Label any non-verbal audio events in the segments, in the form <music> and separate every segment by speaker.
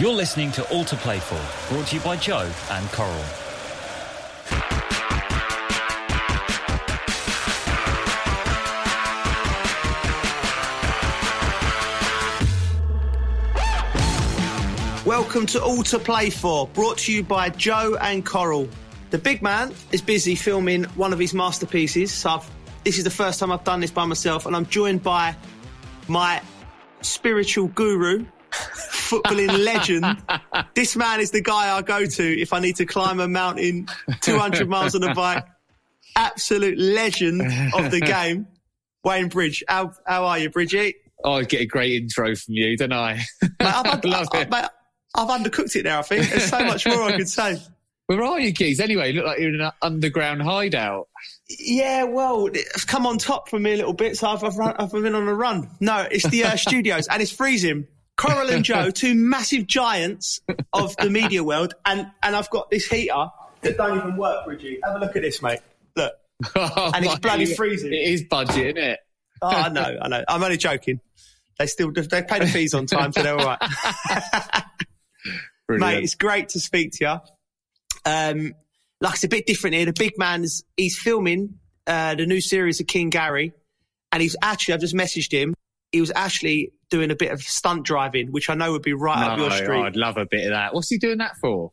Speaker 1: You're listening to All to Play For, brought to you by Joe and Coral.
Speaker 2: Welcome to All to Play For, brought to you by Joe and Coral. The big man is busy filming one of his masterpieces, so I've, this is the first time I've done this by myself, and I'm joined by my spiritual guru, footballing legend. This man is the guy I go to if I need to climb a mountain 200 miles on a bike. Absolute legend of the game, Wayne Bridge. How, how are you, Bridgie?
Speaker 3: Oh, I get a great intro from you, don't I?
Speaker 2: Mate, I've, <laughs>
Speaker 3: Love
Speaker 2: I-
Speaker 3: it.
Speaker 2: mate, I've undercooked it now, I think. There's so much more I could say.
Speaker 3: Where are you, Keys? Anyway, you look like you're in an underground hideout.
Speaker 2: Yeah, well, it's come on top for me a little bit, so I've, I've, run, I've been on a run. No, it's the uh, <laughs> studios, and it's freezing. Coral and Joe, two massive giants of the media world, and, and I've got this heater that don't even work, Bridgie. Have a look at this, mate. Look. And it's bloody freezing.
Speaker 3: It is budget, isn't it?
Speaker 2: Oh, I know, I know. I'm only joking. They still they pay the fees on time, so they're all right. <laughs> Mate, it's great to speak to you. Um, like it's a bit different here. The big man's he's filming uh, the new series of King Gary, and he's actually I've just messaged him. He was actually doing a bit of stunt driving, which I know would be right up your street.
Speaker 3: I'd love a bit of that. What's he doing that for?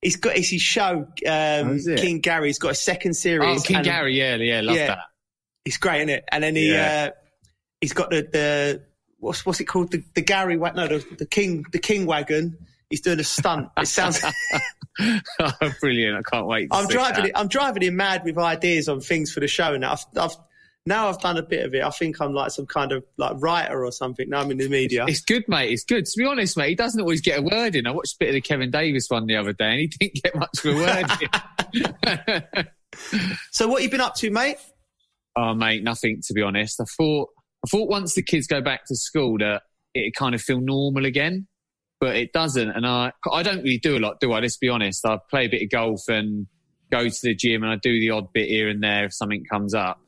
Speaker 2: He's got it's his show, um,
Speaker 3: it?
Speaker 2: King Gary. He's got a second series.
Speaker 3: Oh, King
Speaker 2: and
Speaker 3: Gary, yeah, yeah, love
Speaker 2: Yeah.
Speaker 3: that.
Speaker 2: It's great, isn't it? And then he
Speaker 3: Yeah.
Speaker 2: uh, he's got the, the what's what's it called? The, the Gary no the, the King the King wagon. He's doing a stunt. It sounds. <laughs> <laughs>
Speaker 3: Oh, Brilliant. I can't wait. To
Speaker 2: I'm driving it. I'm driving him mad with ideas on things for the show, and I've, I've now I've done a bit of it. I think I'm like some kind of like writer or something. Now I'm in the media.
Speaker 3: It's good, mate. It's good. To be honest, mate, he doesn't always get a word in. I watched a bit of the Kevin Davies one the other day, and he didn't get much of a word in. <laughs> <laughs>
Speaker 2: So what you been up to, mate?
Speaker 3: Oh, mate, nothing to be honest. I thought I thought once the kids go back to school that it kind of feel normal again, but it doesn't. And I I don't really do a lot, do I? Let's be honest. I play a bit of golf and go to the gym, and I do the odd bit here and there if something comes up.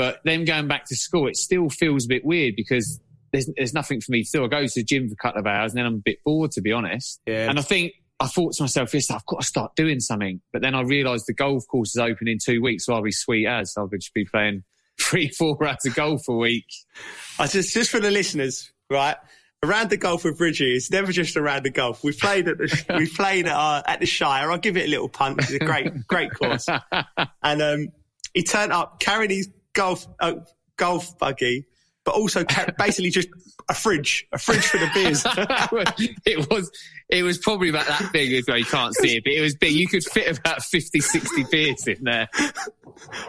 Speaker 3: But then going back to school, it still feels a bit weird because there's there's nothing for me to do. I go to the gym for a couple of hours, and then I'm a bit bored, to be honest.
Speaker 2: Yeah.
Speaker 3: And I think I thought to myself, yes, I've got to start doing something. But then I realised the golf course is open in two weeks, so I'll be sweet as. I'll just be playing <laughs> three, four rounds of golf a week.
Speaker 2: I just just for the listeners, right? Around the golf with Bridgie, it's never just around the golf. We played at the we <laughs> played at, uh, at the Shire. I'll give it a little punt. It's a great great course. <laughs> And um, he turned up carrying his golf uh, golf buggy, but also ca- <laughs> basically just a fridge, a fridge for the beers. <laughs>
Speaker 3: it was it was probably about that big as well. You can't see it, but it was big. You could fit about 50, 60 beers in there.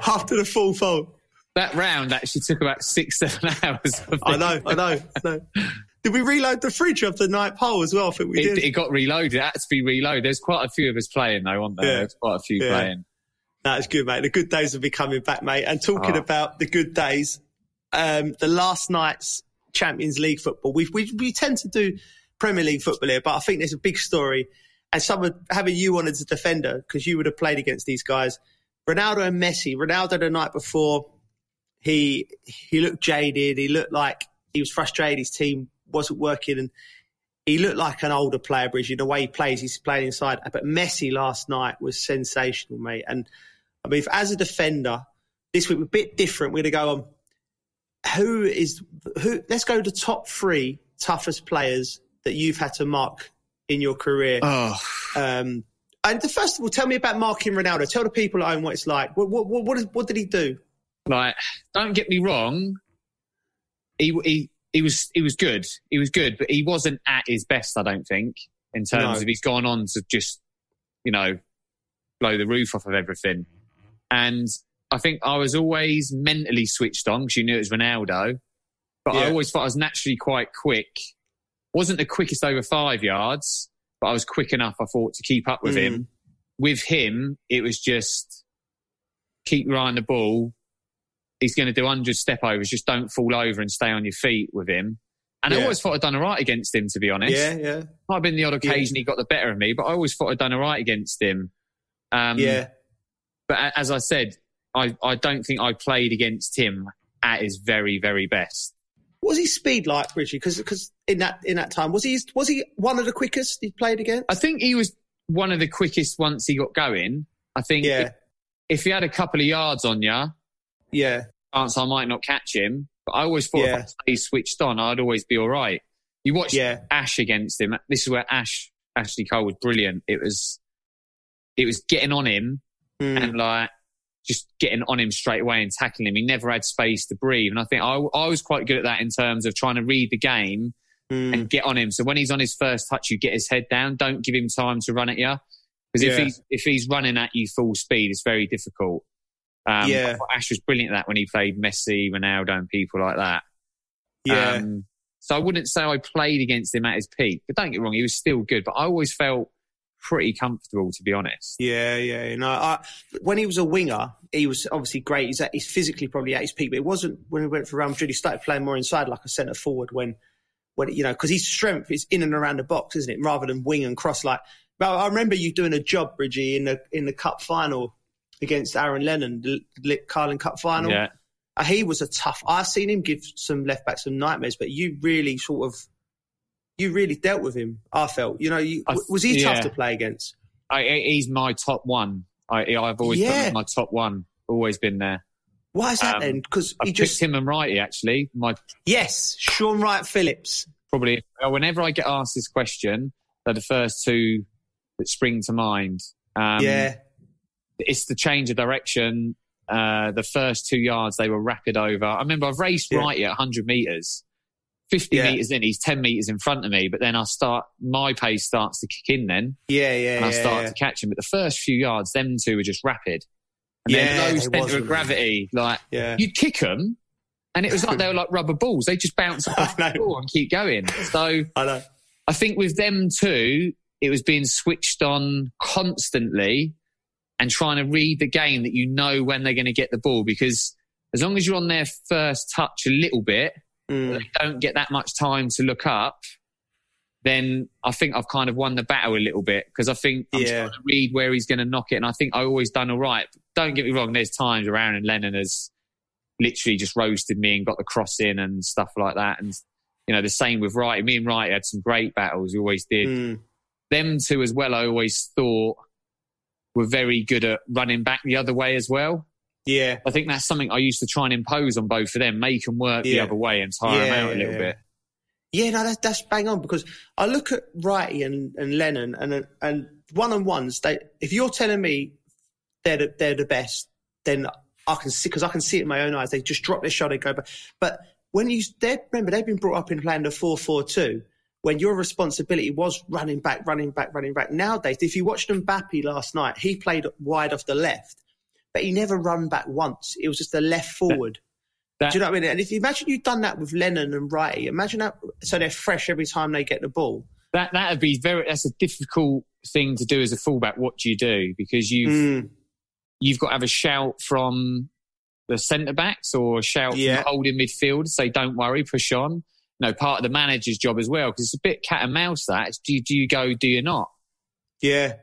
Speaker 2: after the full fold.
Speaker 3: That round actually took about six, seven hours. I <laughs>
Speaker 2: I know, I know, I know. Did we reload the fridge of the night pole as well? I think we
Speaker 3: It,
Speaker 2: did.
Speaker 3: it got reloaded. It had to be reloaded. There's quite a few of us playing though, aren't there?
Speaker 2: Yeah.
Speaker 3: There's quite a few
Speaker 2: Yeah.
Speaker 3: playing.
Speaker 2: That's good, mate. The good days will be coming back, mate. And talking
Speaker 3: Oh.
Speaker 2: about the good days, um, the last night's Champions League football, we, we, we tend to do Premier League football here, but I think there's a big story. And someone having you on as a defender, because you would have played against these guys, Ronaldo and Messi. Ronaldo the night before, he he looked jaded. He looked like he was frustrated. His team wasn't working, and he looked like an older player. Bridgie, the way he plays, he's playing inside. But Messi last night was sensational, mate. And I mean, if, as a defender, this week we're a bit different. We're going to go on. Who is who? Let's go to top three toughest players that you've had to mark in your career.
Speaker 3: Oh,
Speaker 2: Um, and the, first of all, tell me about marking Ronaldo. Tell the people at home what it's like. What what what, what, is, what did he do?
Speaker 3: like don't get me wrong. He he he was he was good. He was good, but he wasn't at his best. I don't think in terms
Speaker 2: No.
Speaker 3: of he's gone on to just you know blow the roof off of everything. And I think I was always mentally switched on because you knew it was Ronaldo. But I always thought I was naturally quite quick. Wasn't the quickest over five yards, but I was quick enough, I thought, to keep up with
Speaker 2: Mm.
Speaker 3: him. With him, it was just keep on the ball. He's going to do 100 step overs. Just don't fall over and stay on your feet with him. And I always thought I'd done all right against him, to be honest.
Speaker 2: Yeah, yeah,
Speaker 3: Might have been the odd occasion he got the better of me, but I always thought I'd done all right against him. Um,
Speaker 2: yeah.
Speaker 3: But as I said, I, I don't think I played against him at his very, very best.
Speaker 2: What was his speed like, Bridgie? Because in that in that time, was he was he one of the quickest he played against?
Speaker 3: I think he was one of the quickest once he got going. I think
Speaker 2: Yeah.
Speaker 3: if, if he had a couple of yards on you,
Speaker 2: Yeah,
Speaker 3: chance I might not catch him. But I always thought
Speaker 2: Yeah.
Speaker 3: if I switched on, I'd always be all right. You watch
Speaker 2: Yeah.
Speaker 3: Ash against him. This is where Ash Ashley Cole was brilliant. It was it was getting on him
Speaker 2: Mm.
Speaker 3: and like just getting on him straight away and tackling him. He never had space to breathe. And I think I, I was quite good at that in terms of trying to read the game
Speaker 2: Mm.
Speaker 3: and get on him. So when he's on his first touch, you get his head down. Don't give him time to run at you. Because if
Speaker 2: Yeah.
Speaker 3: he's if he's running at you full speed, it's very difficult. Um,
Speaker 2: Yeah.
Speaker 3: Ash was brilliant at that when he played Messi, Ronaldo, and people like that.
Speaker 2: yeah,
Speaker 3: Um, so I wouldn't say I played against him at his peak, but don't get me wrong, he was still good. But I always felt pretty comfortable, to be honest.
Speaker 2: yeah, yeah. You know, I, when he was a winger, he was obviously great. He's, at, he's physically probably at his peak, but it wasn't when he went for Real Madrid. He started playing more inside, like a centre forward. When, when you know, because his strength is in and around the box, isn't it? Rather than wing and cross. Like, but I remember you doing a job, Bridgie, in the in the cup final against Aaron Lennon, the the Carling Cup final.
Speaker 3: Yeah,
Speaker 2: Uh, he was a tough. I've seen him give some left backs some nightmares, but you really sort of, you really dealt with him. I felt, you know, you,
Speaker 3: I-
Speaker 2: was he tough to play against?
Speaker 3: I, he's my top one. I, I've always put him
Speaker 2: Yeah.
Speaker 3: as my top one. Always been there.
Speaker 2: Why is that
Speaker 3: Um,
Speaker 2: then? Because he just
Speaker 3: him and Wrighty actually. My
Speaker 2: yes, Shaun Wright-Phillips.
Speaker 3: probably whenever I get asked this question, they're the first two that spring to mind. Um,
Speaker 2: yeah,
Speaker 3: it's the change of direction. Uh, the first two yards they were rapid over. I remember I've raced
Speaker 2: Yeah.
Speaker 3: Wrighty at 100 meters. 50
Speaker 2: Yeah.
Speaker 3: meters in, he's 10 meters in front of me, but then I start, my pace starts to kick in then,
Speaker 2: yeah, yeah,
Speaker 3: and I
Speaker 2: yeah,
Speaker 3: start
Speaker 2: yeah.
Speaker 3: to catch him. But the first few yards, them two were just rapid. And
Speaker 2: Yeah,
Speaker 3: then no centre of gravity. Like,
Speaker 2: yeah.
Speaker 3: you'd kick them, and it was like they were like rubber balls. They just bounce <laughs> off the floor and keep going. So
Speaker 2: I know.
Speaker 3: I think with them two, it was being switched on constantly and trying to read the game that you know when they're going to get the ball. Because as long as you're on their first touch a little bit,
Speaker 2: Mm.
Speaker 3: they don't get that much time to look up. Then I think I've kind of won the battle a little bit because I think I'm
Speaker 2: Yeah.
Speaker 3: trying to read where he's going to knock it, and I think I always done all right. Don't get me wrong. There's times where Aaron Lennon has literally just roasted me and got the cross in and stuff like that, and you know the same with Wright. Me and Wright had some great battles. We always did
Speaker 2: Mm.
Speaker 3: them two as well, I always thought were very good at running back the other way as well.
Speaker 2: Yeah,
Speaker 3: I think that's something I used to try and impose on both of them, make them work the other way and tire them
Speaker 2: Yeah,
Speaker 3: out a little
Speaker 2: yeah.
Speaker 3: bit.
Speaker 2: yeah. No, that's that's bang on because I look at Wrighty and, and Lennon and and one on ones. They, if you're telling me they're the, they're the best, then I can see because I can see it in my own eyes. They just drop their shot, they go back. But when you they remember they've been brought up in playing the four four two. When your responsibility was running back, running back, running back. Nowadays, if you watched Mbappe last night, he played wide off the left, but he never run back once. It was just a left forward.
Speaker 3: That-
Speaker 2: Do you know what I mean? And if you imagine you've done that with Lennon and Wrighty, imagine that so they're fresh every time they get the ball.
Speaker 3: That that'd be very. That's a difficult thing to do as a fullback. What do you do? Because you've
Speaker 2: Mm,
Speaker 3: you've got to have a shout from the centre backs or a shout
Speaker 2: Yeah.
Speaker 3: from holding midfield. Say, don't worry, push on. No, part of the manager's job as well because it's a bit cat and mouse. That It's do you, do you go? Do you not?
Speaker 2: yeah,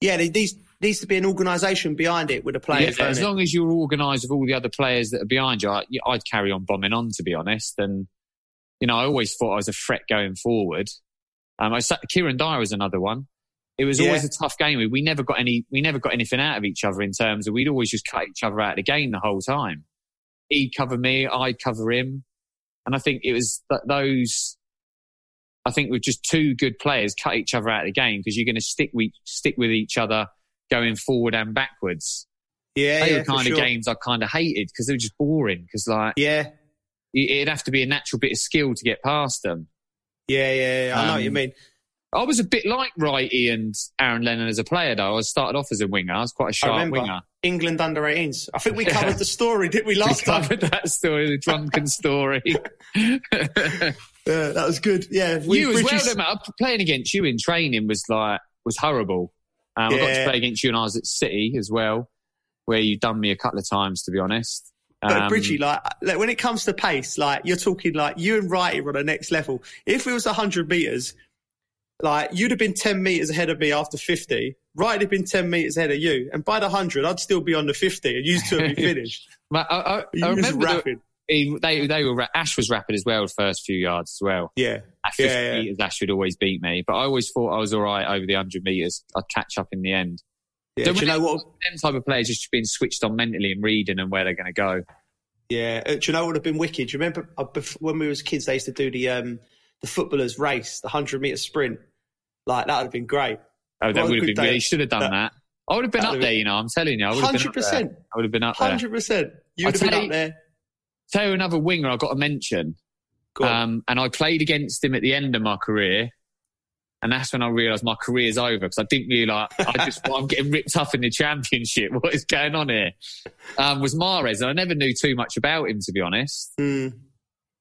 Speaker 2: yeah. There needs needs to be an organisation behind it with the players.
Speaker 3: Yeah, as
Speaker 2: it?
Speaker 3: long as you're organised with all the other players that are behind you, I, I'd carry on bombing on, to be honest. And, you know, I always thought I was a threat going forward. Um, I, sa- Kieran Dyer was another one. It was always
Speaker 2: Yeah.
Speaker 3: a tough game. We never got any, we never got anything out of each other in terms of we'd always just cut each other out of the game the whole time. He'd cover me, I'd cover him. And I think it was th- those, I think with just two good players cut each other out of the game because you're going to stick with, stick with each other going forward and backwards
Speaker 2: yeah,
Speaker 3: they
Speaker 2: yeah,
Speaker 3: were kind
Speaker 2: sure.
Speaker 3: of games I kind of hated because they were just boring. Because like
Speaker 2: Yeah,
Speaker 3: it- it'd have to be a natural bit of skill to get past them.
Speaker 2: yeah, yeah. yeah. I know what you
Speaker 3: Um,
Speaker 2: mean.
Speaker 3: I was a bit like Wrighty and Aaron Lennon as a player, though. I started off as a winger. I was quite a sharp winger.
Speaker 2: England under 18s. I think we
Speaker 3: Yeah.
Speaker 2: covered the <laughs> story, didn't we,
Speaker 3: We
Speaker 2: last time?
Speaker 3: covered that story, the drunken <laughs> story.
Speaker 2: Yeah, that was good. Yeah, we,
Speaker 3: you as well, though. Playing against you in training was like was horrible. Um, I got to play against you when I was at City as well, where you done me a couple of times, to be honest.
Speaker 2: But
Speaker 3: Um,
Speaker 2: Bridgie, like, like when it comes to pace, like you're talking like you and Wrighty were on the next level. If it was hundred meters, like you'd have been ten meters ahead of me after fifty. Wrighty'd have been ten meters ahead of you, and by the hundred, I'd still be on the fifty, and you two would be finished.
Speaker 3: But I, I, I remember
Speaker 2: rapid.
Speaker 3: he, they they were Ash was rapid as well the first few yards as well.
Speaker 2: Yeah,
Speaker 3: At 50
Speaker 2: Yeah, yeah.
Speaker 3: meters, Ash would always beat me, but I always thought I was all right over the 100 meters. I'd catch up in the end.
Speaker 2: yeah.
Speaker 3: So
Speaker 2: Do you know what?
Speaker 3: Them type of players just being switched on mentally and reading and where they're going to go.
Speaker 2: Yeah, uh, do you know what would have been wicked? Do you remember uh, when we was kids? They used to do the um, the footballers race, the hundred meter sprint. Like that would have been great.
Speaker 3: Oh, that would have been.
Speaker 2: day.
Speaker 3: He should have done
Speaker 2: That-
Speaker 3: that. I would have been up there, you know. I'm telling you, I would have been up there.
Speaker 2: 100%.
Speaker 3: I would have been up there.
Speaker 2: Hundred percent. You
Speaker 3: I'll
Speaker 2: would have been up there.
Speaker 3: Tell you another winger I got to mention.
Speaker 2: Go.
Speaker 3: Um, and I played against him at the end of my career. And that's when I realised my career's over because I didn't realise I just <laughs> I'm getting ripped up in the championship. <laughs> What is going on here? Um, was Mahrez, and I never knew too much about him to be honest.
Speaker 2: Mm.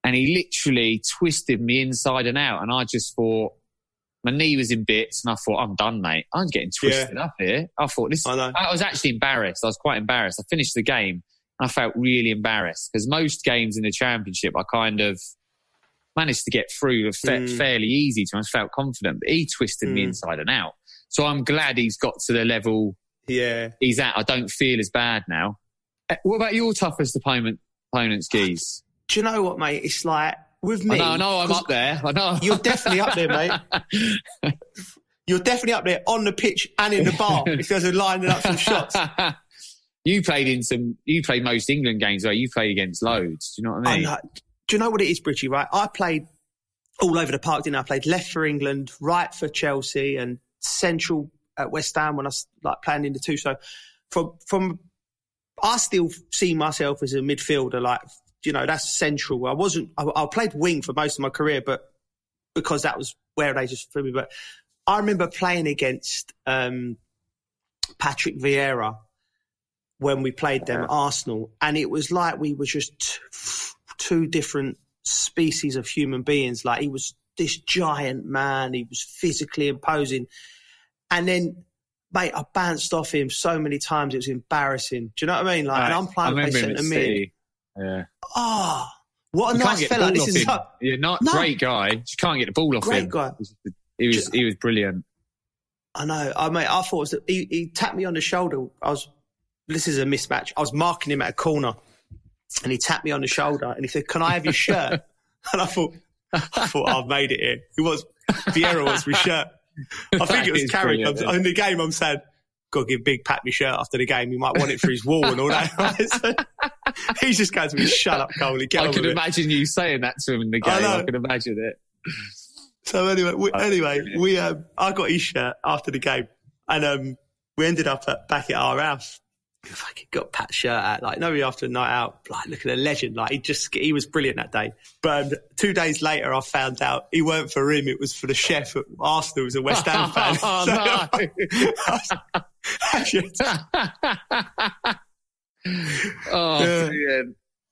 Speaker 3: And he literally twisted me inside and out, and I just thought my knee was in bits, and I thought I'm done, mate. I'm getting twisted up here. I thought this.
Speaker 2: I know.
Speaker 3: I was actually embarrassed. I was quite embarrassed. I finished the game and I felt really embarrassed because most games in the championship, I kind of managed to get through fa-
Speaker 2: Mm.
Speaker 3: fairly easy to. I felt confident, but he twisted me
Speaker 2: Mm.
Speaker 3: inside and out. So I'm glad he's got to the level
Speaker 2: Yeah.
Speaker 3: he's at. I don't feel as bad now. Uh, What about your toughest opponent? Opponents, Geese.
Speaker 2: Do you know what, mate? It's like with me.
Speaker 3: I know, I
Speaker 2: am
Speaker 3: up there. I know.
Speaker 2: You're definitely up there, mate. <laughs> You're definitely up there on the pitch and in the bar if there's a lining up some shots. <laughs>
Speaker 3: you played in some. You played most England games, though. You played against loads. Do you know what I
Speaker 2: I
Speaker 3: mean?
Speaker 2: know. Do you know what it is, Bridgie? Right, I played all over the park. Didn't I? I played left for England, right for Chelsea, and central at West Ham when I was like playing in the two. So from from, I still see myself as a midfielder. Like you know, that's central. I wasn't. I, I played wing for most of my career, but because that was where they just threw me. But I remember playing against um, Patrick Vieira when we played them at Arsenal, and it was like we were just two different species of human beings. Like he was this giant man, he was physically imposing, and then. Mate, I bounced off him so many times; it was embarrassing. Do you know what I mean? Like, and I'm playing play
Speaker 3: remember him
Speaker 2: centre mid.
Speaker 3: Yeah.
Speaker 2: Oh, what a
Speaker 3: You
Speaker 2: nice fella! This is so-
Speaker 3: Yeah, not
Speaker 2: No.
Speaker 3: great guy. Just can't get the ball off
Speaker 2: Great
Speaker 3: him.
Speaker 2: guy.
Speaker 3: He was he was brilliant.
Speaker 2: I know. I mean, I thought it was, he, he tapped me on the shoulder. I was. This is a mismatch. I was marking him at a corner, and he tapped me on the shoulder, and he said, "Can I have your shirt?" <laughs> and I thought, I thought I've made it here. He was Vieira wants my shirt. I think it was Carrick. I'm- In the game, I'm saying, "Got to give Big Pat my shirt after the game. He might want it for his wall and all that." <laughs> <laughs> He's just going to be, "Shut up, Coley.
Speaker 3: I can
Speaker 2: with it."
Speaker 3: imagine you saying that to him in the
Speaker 2: I
Speaker 3: game. I,
Speaker 2: know.
Speaker 3: could imagine it.
Speaker 2: So anyway, we, anyway, we um, I got his shirt after the game, and um, we ended up at, back at our house. Fucking got Pat's shirt out, like nobody after a night out. Like, look at a legend. Like he just he was brilliant that day. But um, two days later, I found out he weren't for him. It was for the chef at Arsenal. He was a West Ham fan. <laughs>
Speaker 3: Oh,
Speaker 2: So-
Speaker 3: no. <laughs> oh,
Speaker 2: Yeah.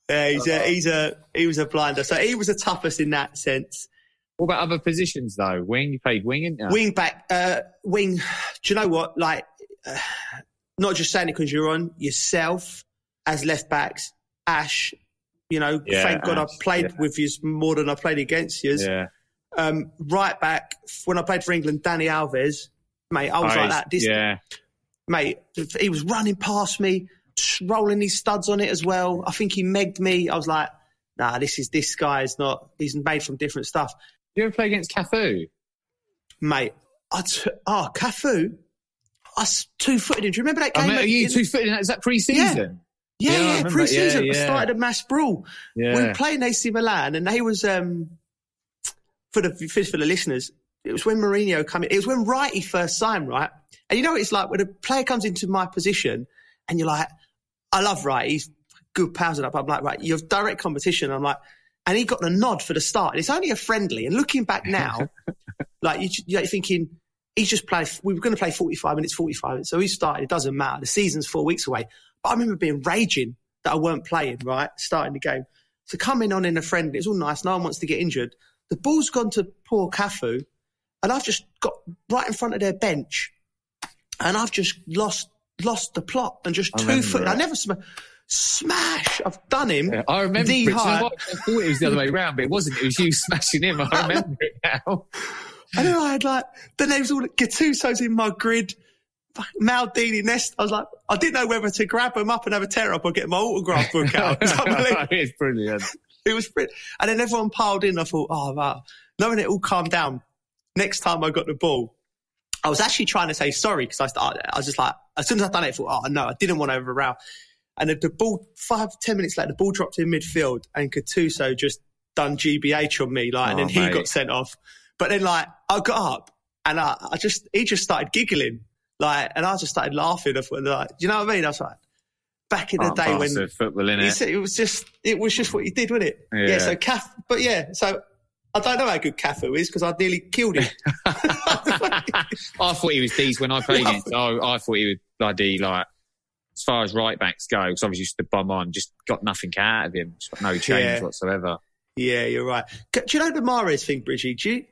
Speaker 2: yeah, he's a, he's a he was a blinder. So he was the toughest in that sense.
Speaker 3: What about other positions though? Wing, you played wing, didn't you?
Speaker 2: Wing back, uh, wing. Do you know what? Like, uh, not just saying it because you're on yourself as left backs. Ash, you know,
Speaker 3: Yeah,
Speaker 2: thank God
Speaker 3: Ash,
Speaker 2: I played
Speaker 3: yeah.
Speaker 2: with you more than I played against you.
Speaker 3: Yeah.
Speaker 2: Um, right back when I played for England, Dani Alves, mate, I was
Speaker 3: Oh,
Speaker 2: like that. This,
Speaker 3: yeah.
Speaker 2: Mate, he was running past me, rolling his studs on it as well. I think he megged me. I was like, nah, this is this guy is not. He's made from different stuff.
Speaker 3: You ever play against Cafu?
Speaker 2: mate. I t- oh, Cafu, I s- two footed him. Do you remember that
Speaker 3: I
Speaker 2: game?
Speaker 3: mean, are you two footed? Is that pre-season?
Speaker 2: yeah,
Speaker 3: Yeah, I
Speaker 2: yeah, pre-season.
Speaker 3: Yeah,
Speaker 2: I
Speaker 3: yeah.
Speaker 2: started a mass brawl.
Speaker 3: Yeah.
Speaker 2: We were playing AC Milan, and they was um for the for the listeners. It was when Mourinho came in. It was when Wrighty first signed, right? And you know, what it's like when a player comes into my position, and you're like, I love Wrighty. He's good pals it up. I'm like, right, you have direct competition. I'm like, and he got the nod for the start. And it's only a friendly. And looking back now, <laughs> like you, you're thinking, he's just played. We were going to play 45 minutes, 45 minutes. So he started. It doesn't matter. The season's four weeks away. But I remember being raging that I weren't playing, right? Starting the game. So coming on in a friendly, it's all nice. No one wants to get injured. The ball's gone to poor Cafu, and I've just got right in front of their bench, and I've just lost lost the plot and just
Speaker 3: I
Speaker 2: two foot. I never sm- smash. I've done him.
Speaker 3: Yeah, I remember.
Speaker 2: knee
Speaker 3: it. Do you know
Speaker 2: high.
Speaker 3: what? I thought it was the other way around, but it wasn't. It was you smashing him. I remember it now. <laughs>
Speaker 2: And then I had like, then there was all Gattuso's in my grid. Maldini Nesta. I was like, I didn't know whether to grab him up and have a tear up or get my autograph book out. <laughs> It <laughs>
Speaker 3: it's brilliant.
Speaker 2: It was brilliant. And then everyone piled in. I thought, oh, wow. Knowing it all calmed down. Next time I got the ball, I was actually trying to say sorry because I, started, I was just like, as soon as I done it, I thought, oh, no, I didn't want to over row. And the, the ball, five, ten minutes later, the ball dropped in midfield and Gattuso just done GBH on me, like, and
Speaker 3: Oh,
Speaker 2: then he
Speaker 3: mate.
Speaker 2: got sent off. But then, like, I got up and I, I just, he just started giggling, like, and I just started laughing. I thought, like, do you know what I mean? I was like, back in the
Speaker 3: Part
Speaker 2: day when
Speaker 3: football in it.
Speaker 2: it was just, it was just what you did, wasn't it?
Speaker 3: Yeah.
Speaker 2: so Cath, but yeah, so I don't know how good Cafu is because I nearly killed him. <laughs> <laughs>
Speaker 3: I thought he was decent when I played
Speaker 2: Yeah.
Speaker 3: him. Oh, I thought he was bloody like as far as right backs go. Because obviously just the bum on, just got nothing out of him. No change
Speaker 2: Yeah.
Speaker 3: whatsoever.
Speaker 2: Yeah, you're right. Do you know the Mahrez thing, Bridgie? Do you,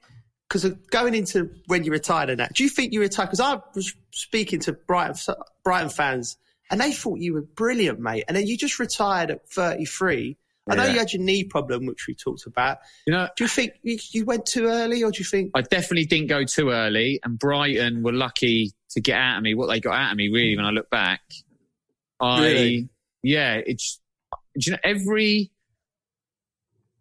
Speaker 2: because going into when you retired and that, do you think you retired? Because I was speaking to Brighton, Brighton fans and they thought you were brilliant, mate. And then you just retired at 33. I know
Speaker 3: Yeah.
Speaker 2: you had your knee problem, which we talked about.
Speaker 3: You know,
Speaker 2: Do you think you, went too early or do you think,
Speaker 3: I definitely didn't go too early, and Brighton were lucky to get out of me what they got out of me. Really, when I look back, I
Speaker 2: Really?
Speaker 3: yeah, it's do you know every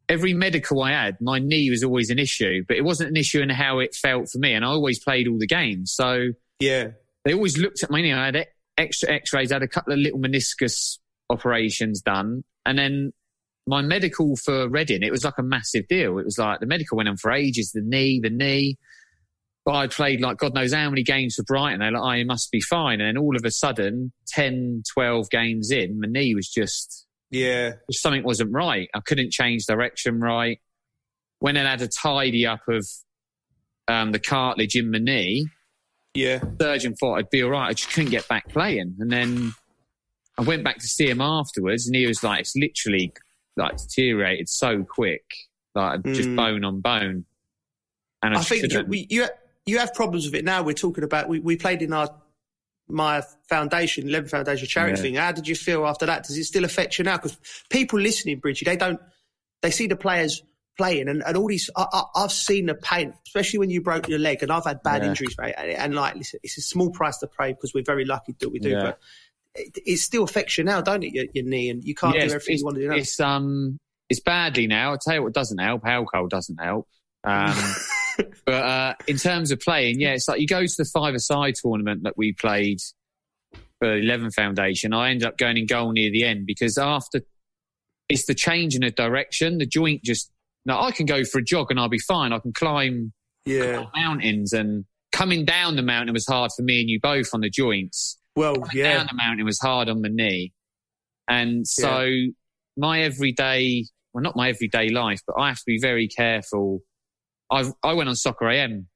Speaker 3: every medical I had, my knee was always an issue, but it wasn't an issue in how it felt for me, and I always played all the games, so
Speaker 2: yeah,
Speaker 3: they always looked at my knee. I had extra X-rays, I had a couple of little meniscus operations done, and then my medical for Reading, it was like a massive deal. It was like the medical went on for ages, the knee, the knee. But I played like God knows how many games for Brighton. They're like, oh, you must be fine. And then all of a sudden, 10, 12 games in, my knee was just,
Speaker 2: yeah,
Speaker 3: something wasn't right. I couldn't change direction right. When I had a tidy up of um, the cartilage in my knee,
Speaker 2: yeah,
Speaker 3: surgeon thought I'd be all right. I just couldn't get back playing. And then I went back to see him afterwards, and he was like, it's literally like deteriorated so quick, like just
Speaker 2: Mm.
Speaker 3: bone on bone. And I,
Speaker 2: I think you, we, you you have problems with it now. We're talking about we, we played in our my foundation, Eleven Foundation charity
Speaker 3: Yeah.
Speaker 2: thing. How did you feel after that? Does it still affect you now? Because people listening, Bridgie, they don't they see the players playing and, and all these. I, I, I've seen the pain, especially when you broke your leg, and I've had bad
Speaker 3: Yeah.
Speaker 2: injuries, mate. And, and like, listen, it's a small price to pay because we're very lucky that we do,
Speaker 3: Yeah.
Speaker 2: but. It, it still affects you now, don't it? Your, your knee, and you can't
Speaker 3: Yeah,
Speaker 2: do everything you want to do now.
Speaker 3: It's um, it's badly now. I'll tell you what doesn't help. Alcohol doesn't help. Um, <laughs> but uh, in terms of playing, yeah, it's like you go to the five-a-side tournament that we played for Eleven Foundation. I ended up going in goal near the end because after it's the change in the direction, the joint just. Now I can go for a jog and I'll be fine. I can climb
Speaker 2: Yeah.
Speaker 3: mountains and coming down the mountain was hard for me and you both on the joints
Speaker 2: Well,
Speaker 3: coming
Speaker 2: yeah.
Speaker 3: down the mountain was hard on the knee. And so my everyday, well, not my everyday life, but I have to be very careful. I I went on Soccer AM,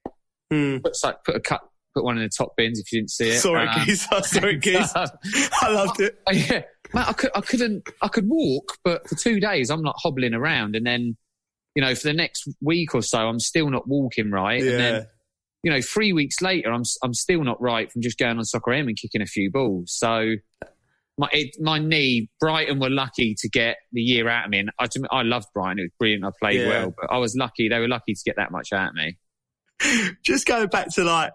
Speaker 2: Hmm.
Speaker 3: put, so- put a cut, put one in the top bins if you didn't see it.
Speaker 2: Sorry,
Speaker 3: Um,
Speaker 2: geez. <laughs> Sorry, geez. I loved it.
Speaker 3: yeah, Mate, I could I couldn't I could walk, but for two days I'm like hobbling around, and then you know for the next week or so I'm still not walking right, and then you know, three weeks later, I'm I'm still not right from just going on Soccer AM and kicking a few balls. So my it, my knee, Brighton were lucky to get the year out of me, and I I loved Brighton. It was brilliant. I played
Speaker 2: Yeah.
Speaker 3: well, but I was lucky. They were lucky to get that much out of me. <laughs>
Speaker 2: just going back to like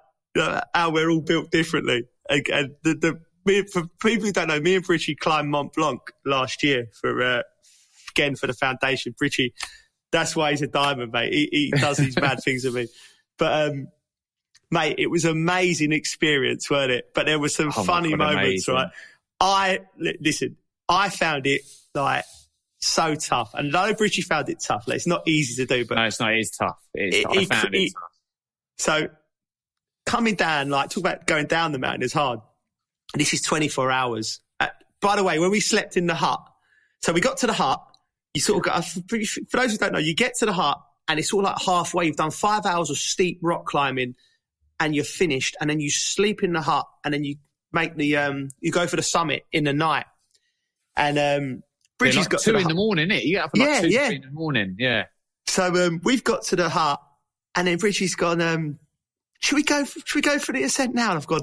Speaker 2: how we're all built differently. Again, the, the me, for people who don't know, me and Bridgie climbed Mont Blanc last year for uh, again for the foundation. Bridgie, that's why he's a diamond, mate. He, he does these <laughs> mad things with me. But um, mate, it was an amazing experience, weren't it? But there were some
Speaker 3: Oh
Speaker 2: funny
Speaker 3: God,
Speaker 2: moments,
Speaker 3: amazing.
Speaker 2: right? I li- listen. I found it like so tough, and I know Bridgie found it tough. Like, it's not easy to do, but
Speaker 3: No, it's not. It is tough. It is
Speaker 2: It-
Speaker 3: tough. I found it,
Speaker 2: it-
Speaker 3: tough.
Speaker 2: So coming down, like talk about going down the mountain is hard. This is 24 hours. Uh, by the way, when we slept in the hut, so we got to the hut, you sort of got, for those who don't know, you get to the hut and it's all like halfway. You've done five hours of steep rock climbing and you're finished. And then you sleep in the hut and then you make the, um, you go for the summit in the night. And, um,
Speaker 3: Yeah,
Speaker 2: Bridgie's
Speaker 3: like
Speaker 2: got
Speaker 3: two
Speaker 2: the
Speaker 3: in
Speaker 2: hut.
Speaker 3: the morning. It you get up at like
Speaker 2: Yeah,
Speaker 3: two
Speaker 2: yeah.
Speaker 3: three in the morning. Yeah.
Speaker 2: So um, we've got to the hut, and then Bridgie's gone. Um, should we go? Should we go for the ascent now? And I've gone.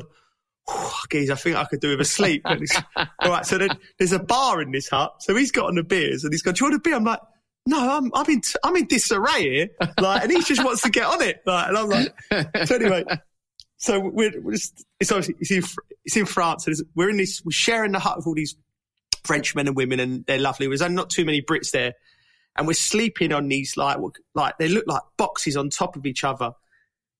Speaker 2: "Oh, geez, I think I could do with a sleep. <laughs> All right, so then there's a bar in this hut. So he's got on the beers, and he's gone. Do you want a beer? I'm like, no, I'm I'm in I'm in disarray here. Like, and he just wants to get on it. Like, and I'm like, so anyway. so we're, we're just, it's obviously it's in, it's in France. And it's, we're in this, we're sharing the hut with all these French men and women, and they're lovely. There's only not too many Brits there, and we're sleeping on these like like they look like boxes on top of each other.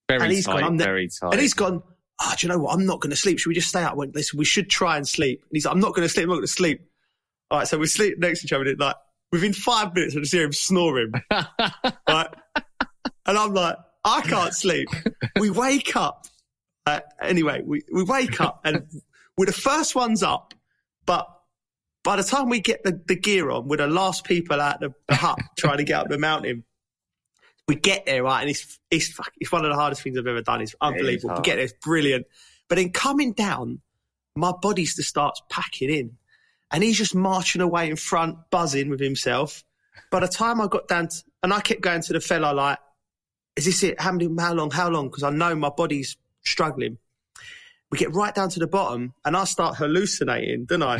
Speaker 3: Very
Speaker 2: And he's
Speaker 3: tight,
Speaker 2: gone,
Speaker 3: very tight.
Speaker 2: And he's gone. Oh, do you know what? I'm not going to sleep. Should we just stay? I went, listen, we should try and sleep. And he's like, I'm not going to sleep. I'm not going to sleep. All right, so we sleep next to each other. And like within five minutes, I just hear him snoring. <laughs> right, and I'm like, I can't sleep. We wake up. Uh, anyway, we, we wake up and we're the first ones up, but by the time we get the, the gear on, we're the last people out the, the hut <laughs> trying to get up the mountain. We get there, right? And it's, it's, it's one of the hardest things I've ever done. It's unbelievable. we get there, it's brilliant. But then coming down, my body just starts packing in. And he's just marching away in front, buzzing with himself. By the time I got down, to, and I kept going to the fella like, is this it? How many, how long, how long? Because I know my body's struggling. We get right down to the bottom and I start hallucinating, don't I?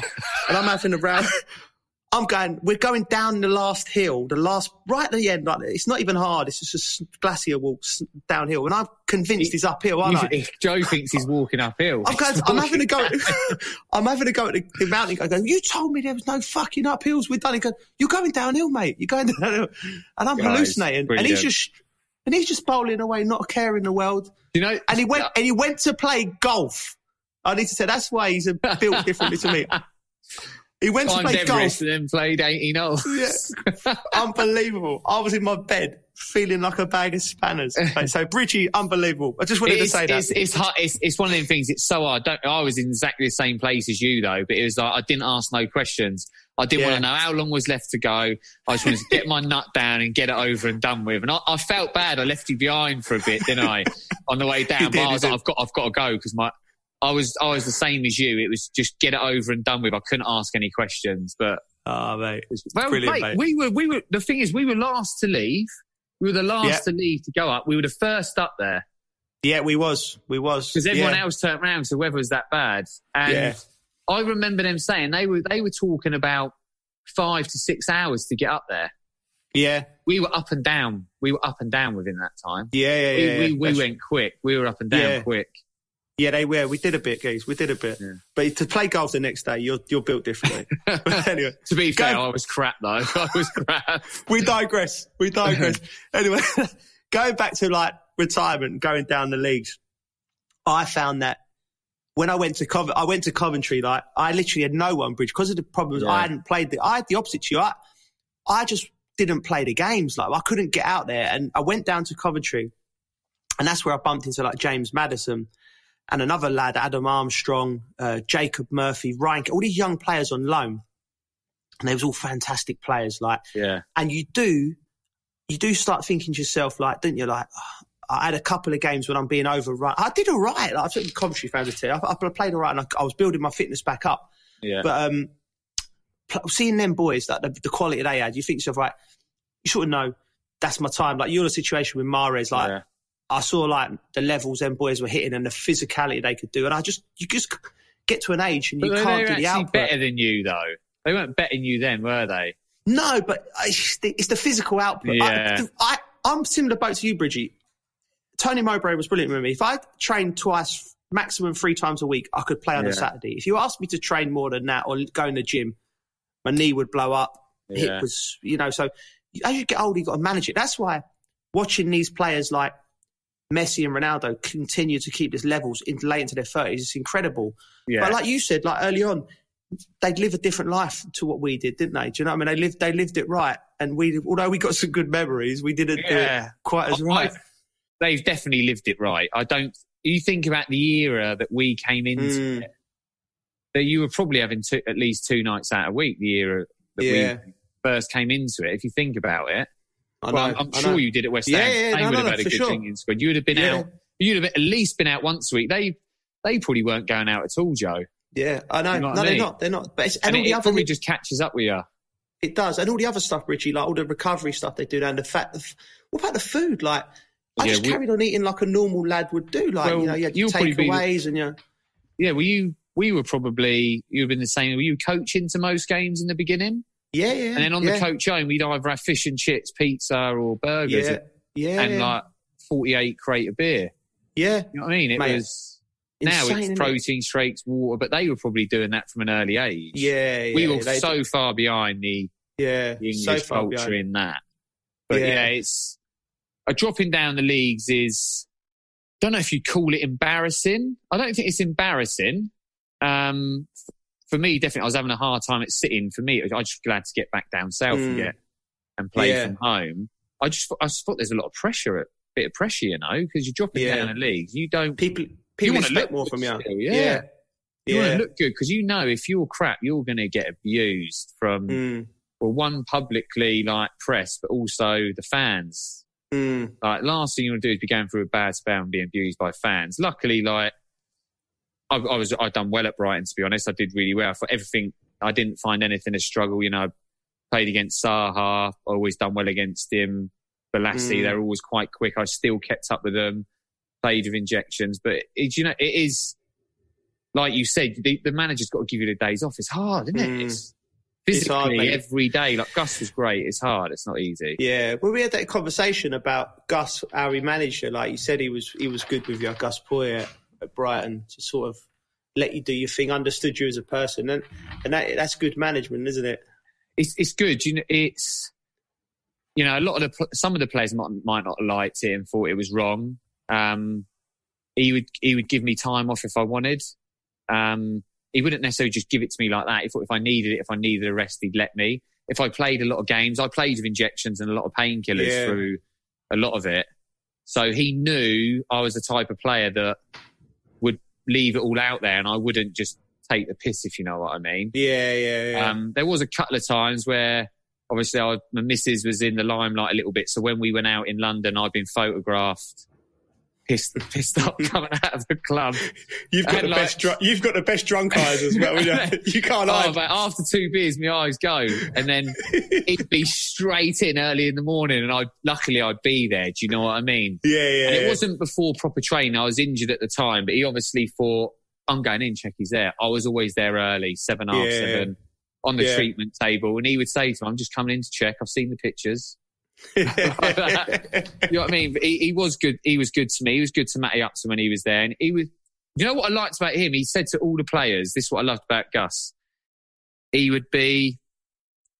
Speaker 2: and I'm having a round. <laughs> I'm going, we're going down the last hill, the last, right at the end. Like, it's not even hard. It's just a glacier walk downhill. And I'm convinced he's uphill, aren't <laughs> I?
Speaker 3: Joe thinks he's walking uphill.
Speaker 2: I'm going. I'm having
Speaker 3: walking-
Speaker 2: go. <laughs> <laughs> I'm having a go at the, the mountain. I go. You told me there was no fucking uphills. We're done. He goes. You're going downhill, mate. You're going downhill. And I'm
Speaker 3: Guys,
Speaker 2: hallucinating. And he's just, and he's just bowling away, not a care in the world.
Speaker 3: you know,
Speaker 2: And he went. And he went to play golf. I need to say that's why he's a built differently to me. He went to play
Speaker 3: Everest
Speaker 2: golf.
Speaker 3: and then played 18 holes.
Speaker 2: Yeah. <laughs> Unbelievable. I was in my bed feeling like a bag of spanners. Mate, So Bridgie, unbelievable. I just wanted to
Speaker 3: It's,
Speaker 2: say that.
Speaker 3: it's, it's, hard, it's, it's one of them things. It's so hard. Don't, I was in exactly the same place as you, though, but it was like I didn't ask no questions. I didn't
Speaker 2: Yeah.
Speaker 3: want to know how long was left to go. I just wanted to get my <laughs> nut down and get it over and done with. And I, I felt bad. I left you behind for a bit, didn't I? On the way <laughs> down,
Speaker 2: did,
Speaker 3: but I was like. I've got, I've got to go because my, I was, I was the same as you. It was just get it over and done with. I couldn't ask any questions, but
Speaker 2: Oh, mate.
Speaker 3: well,
Speaker 2: Brilliant,
Speaker 3: mate,
Speaker 2: mate.
Speaker 3: we were, we were. The thing is, we were last to leave. We were the last to leave to go up. We were the first up there
Speaker 2: Yeah, we was. We was.
Speaker 3: because everyone
Speaker 2: yeah.
Speaker 3: else turned around. So weather was that bad. And
Speaker 2: Yeah.
Speaker 3: I remember them saying they were they were talking about five to six hours to get up there.
Speaker 2: Yeah.
Speaker 3: We were up and down. We were up and down within that time.
Speaker 2: Yeah, yeah,
Speaker 3: We,
Speaker 2: yeah.
Speaker 3: we,
Speaker 2: yeah.
Speaker 3: we went quick. We were up and down
Speaker 2: Yeah.
Speaker 3: quick.
Speaker 2: Yeah, they were. We did a bit, guys. We did a bit.
Speaker 3: Yeah.
Speaker 2: But to play golf the next day, you're you're built differently. <laughs> <laughs> anyway,
Speaker 3: To be
Speaker 2: Go-
Speaker 3: fair, I was crap though. <laughs> I was crap.
Speaker 2: we digress. We digress. anyway, going back to like retirement, going down the leagues, I found that when I went to Cov- I went to Coventry, like I literally had no one bridge because of the problems.
Speaker 3: Yeah.
Speaker 2: I hadn't played the. I had the opposite to you. I, I just didn't play the games. Like I couldn't get out there, and I went down to Coventry, and that's where I bumped into like James Maddison and another lad, Adam Armstrong, uh, Jacob Murphy, Ryan, all these young players on loan, and they was all fantastic players. Like
Speaker 3: Yeah.
Speaker 2: and you do you do start thinking to yourself like didn't you like "Oh, I had a couple of games when I'm being overrun. I did all right. Like, I think the Coventry fans would tell. I, I played all right, and I, I was building my fitness back up.
Speaker 3: Yeah.
Speaker 2: But um, pl- seeing them boys, like the, the quality they had, you think to yourself, right? You sort of know that's my time. Like you're in a situation with Mahrez, like
Speaker 3: yeah.
Speaker 2: I saw like the levels them boys were hitting and the physicality they could do, and I just you just get to an age and
Speaker 3: But
Speaker 2: you can't do the output.
Speaker 3: better than you though. They weren't better than you then, were they?
Speaker 2: No, but uh, it's the, it's the physical output.
Speaker 3: Yeah.
Speaker 2: I, I'm similar boat to you, Bridgie. Tony Mowbray was brilliant with me. If I trained twice, maximum three times a week, I could play on a Saturday. If you asked me to train more than that or go in the gym, my knee would blow up.
Speaker 3: Yeah.
Speaker 2: Hip was, you know, so as you get older, you've got to manage it. That's why watching these players like Messi and Ronaldo continue to keep these levels into late into their 30s It's incredible.
Speaker 3: Yeah.
Speaker 2: But like you said, like early on, they'd live a different life to what we did, didn't they? Do you know what I mean? They lived, they lived it right, and we, although we got some good memories, we didn't do it quite as
Speaker 3: I-
Speaker 2: right.
Speaker 3: they've definitely lived it right. I don't. You think about the era that we came into,
Speaker 2: Mm.
Speaker 3: that you were probably having two, at least two nights out a week. The era that
Speaker 2: Yeah.
Speaker 3: we first came into it. If you think about it, Well,
Speaker 2: know,
Speaker 3: I'm
Speaker 2: I
Speaker 3: sure you did at West
Speaker 2: Yeah,
Speaker 3: Ham.
Speaker 2: yeah,
Speaker 3: they
Speaker 2: no,
Speaker 3: would
Speaker 2: no,
Speaker 3: have had a good
Speaker 2: sure.
Speaker 3: drinking squad. You would have been
Speaker 2: Yeah.
Speaker 3: out. You'd have at least been out once a week. They they probably weren't going out at all, Joe.
Speaker 2: Yeah, I know.
Speaker 3: You know
Speaker 2: no,
Speaker 3: I
Speaker 2: they're not. They're not. But it's, and,
Speaker 3: And,
Speaker 2: all
Speaker 3: it,
Speaker 2: the
Speaker 3: it
Speaker 2: other,
Speaker 3: probably just catches up with you.
Speaker 2: it does, and all the other stuff, Richie, like all the recovery stuff they do, and the fact. Of, what about the food? Like, I
Speaker 3: Yeah,
Speaker 2: just
Speaker 3: we-
Speaker 2: carried on eating like a normal lad would do. Like,
Speaker 3: Well,
Speaker 2: you know, you had
Speaker 3: you'll probably be the-
Speaker 2: takeaways, and you.
Speaker 3: Yeah, well, you we were probably you've been the same. Were you coaching to most games in the beginning?
Speaker 2: Yeah, yeah.
Speaker 3: And then on
Speaker 2: yeah,
Speaker 3: the coach home, we'd either have fish and chips, pizza, or burgers,
Speaker 2: Yeah, yeah,
Speaker 3: and like forty-eight crate of beer.
Speaker 2: Yeah.
Speaker 3: You know what I mean? It
Speaker 2: Mate,
Speaker 3: was now
Speaker 2: Insane,
Speaker 3: it's
Speaker 2: isn't it?
Speaker 3: protein shakes, water, but they were probably doing that from an early age.
Speaker 2: Yeah, yeah.
Speaker 3: we were so far behind the,
Speaker 2: yeah,
Speaker 3: the
Speaker 2: so
Speaker 3: English
Speaker 2: far
Speaker 3: culture in that. But
Speaker 2: Yeah.
Speaker 3: yeah. it's a dropping down the leagues is. Don't know if you'd call it embarrassing. I don't think it's embarrassing. Um, for me, definitely, I was having a hard time at City. For me, I was just glad to get back down south
Speaker 2: Mm.
Speaker 3: again and play
Speaker 2: Yeah.
Speaker 3: from home. I just, thought- I just thought there's a lot of pressure, a bit of pressure, you know, because you're dropping
Speaker 2: Yeah.
Speaker 3: down the leagues. You don't
Speaker 2: People, people
Speaker 3: wanna look
Speaker 2: more from you.
Speaker 3: still, yeah.
Speaker 2: yeah.
Speaker 3: you want to look good because you know if you're crap, you're going to get abused from
Speaker 2: Mm,
Speaker 3: well, one publicly like press, but also the fans.
Speaker 2: mm,
Speaker 3: Like last thing you want to do is be going through a bad spell and being abused by fans. Luckily, like I, I was, I done well at Brighton. To be honest, I did really well. I thought everything. I didn't find anything a struggle. You know, I played against Saha. Always done well against him. Balassi,
Speaker 2: Mm.
Speaker 3: they're always quite quick. I still kept up with them. Played with injections, but it, you know, it is like you said. The, the manager's got to give you the days off. It's hard, isn't it?
Speaker 2: Mm.
Speaker 3: It's
Speaker 2: It's
Speaker 3: physically
Speaker 2: hard,
Speaker 3: every day. Like Gus was great. It's hard. It's not easy.
Speaker 2: yeah. Well, we had that conversation about Gus, how he managed it. Like you said, he was he was good with you, Gus Poy at, Brighton, to sort of let you do your thing, understood you as a person, and and that that's good management, isn't it?
Speaker 3: it's it's good. You know, it's you know a lot of the some of the players might might not have liked it and thought it was wrong. Um, he would he would give me time off if I wanted. Um, he wouldn't necessarily just give it to me like that. If if I needed it, if I needed a rest, he'd let me. If I played a lot of games, I played with injections and a lot of painkillers
Speaker 2: Yeah.
Speaker 3: through a lot of it. So he knew I was the type of player that leave it all out there, and I wouldn't just take the piss, if you know what I mean.
Speaker 2: Yeah, yeah, yeah.
Speaker 3: Um, there was a couple of times where obviously I, my missus was in the limelight a little bit. So when we went out in London, I'd been photographed, pissed, <laughs> pissed up coming out of the club.
Speaker 2: you've got
Speaker 3: and
Speaker 2: the
Speaker 3: like-
Speaker 2: best. Dr- you've got the best drunk eyes as well. <laughs> You, can't
Speaker 3: Oh,
Speaker 2: hide.
Speaker 3: but after two beers, my eyes go, and then it'd be straight in early in the morning, and I luckily I'd be there. Do you know what I mean?
Speaker 2: yeah, yeah.
Speaker 3: And
Speaker 2: yeah.
Speaker 3: it wasn't before proper training. I was injured at the time, but he obviously thought, I'm going in, check he's there. I was always there early, seven, half
Speaker 2: Yeah.
Speaker 3: seven, on the
Speaker 2: Yeah.
Speaker 3: treatment table. And he would say to me, I'm just coming in to check. I've seen the pictures. <laughs> You know what I mean? He, he was good. He was good to me. He was good to Matty Upson when he was there. And he was, you know what I liked about him? He said to all the players, this is what I loved about Gus. He would be,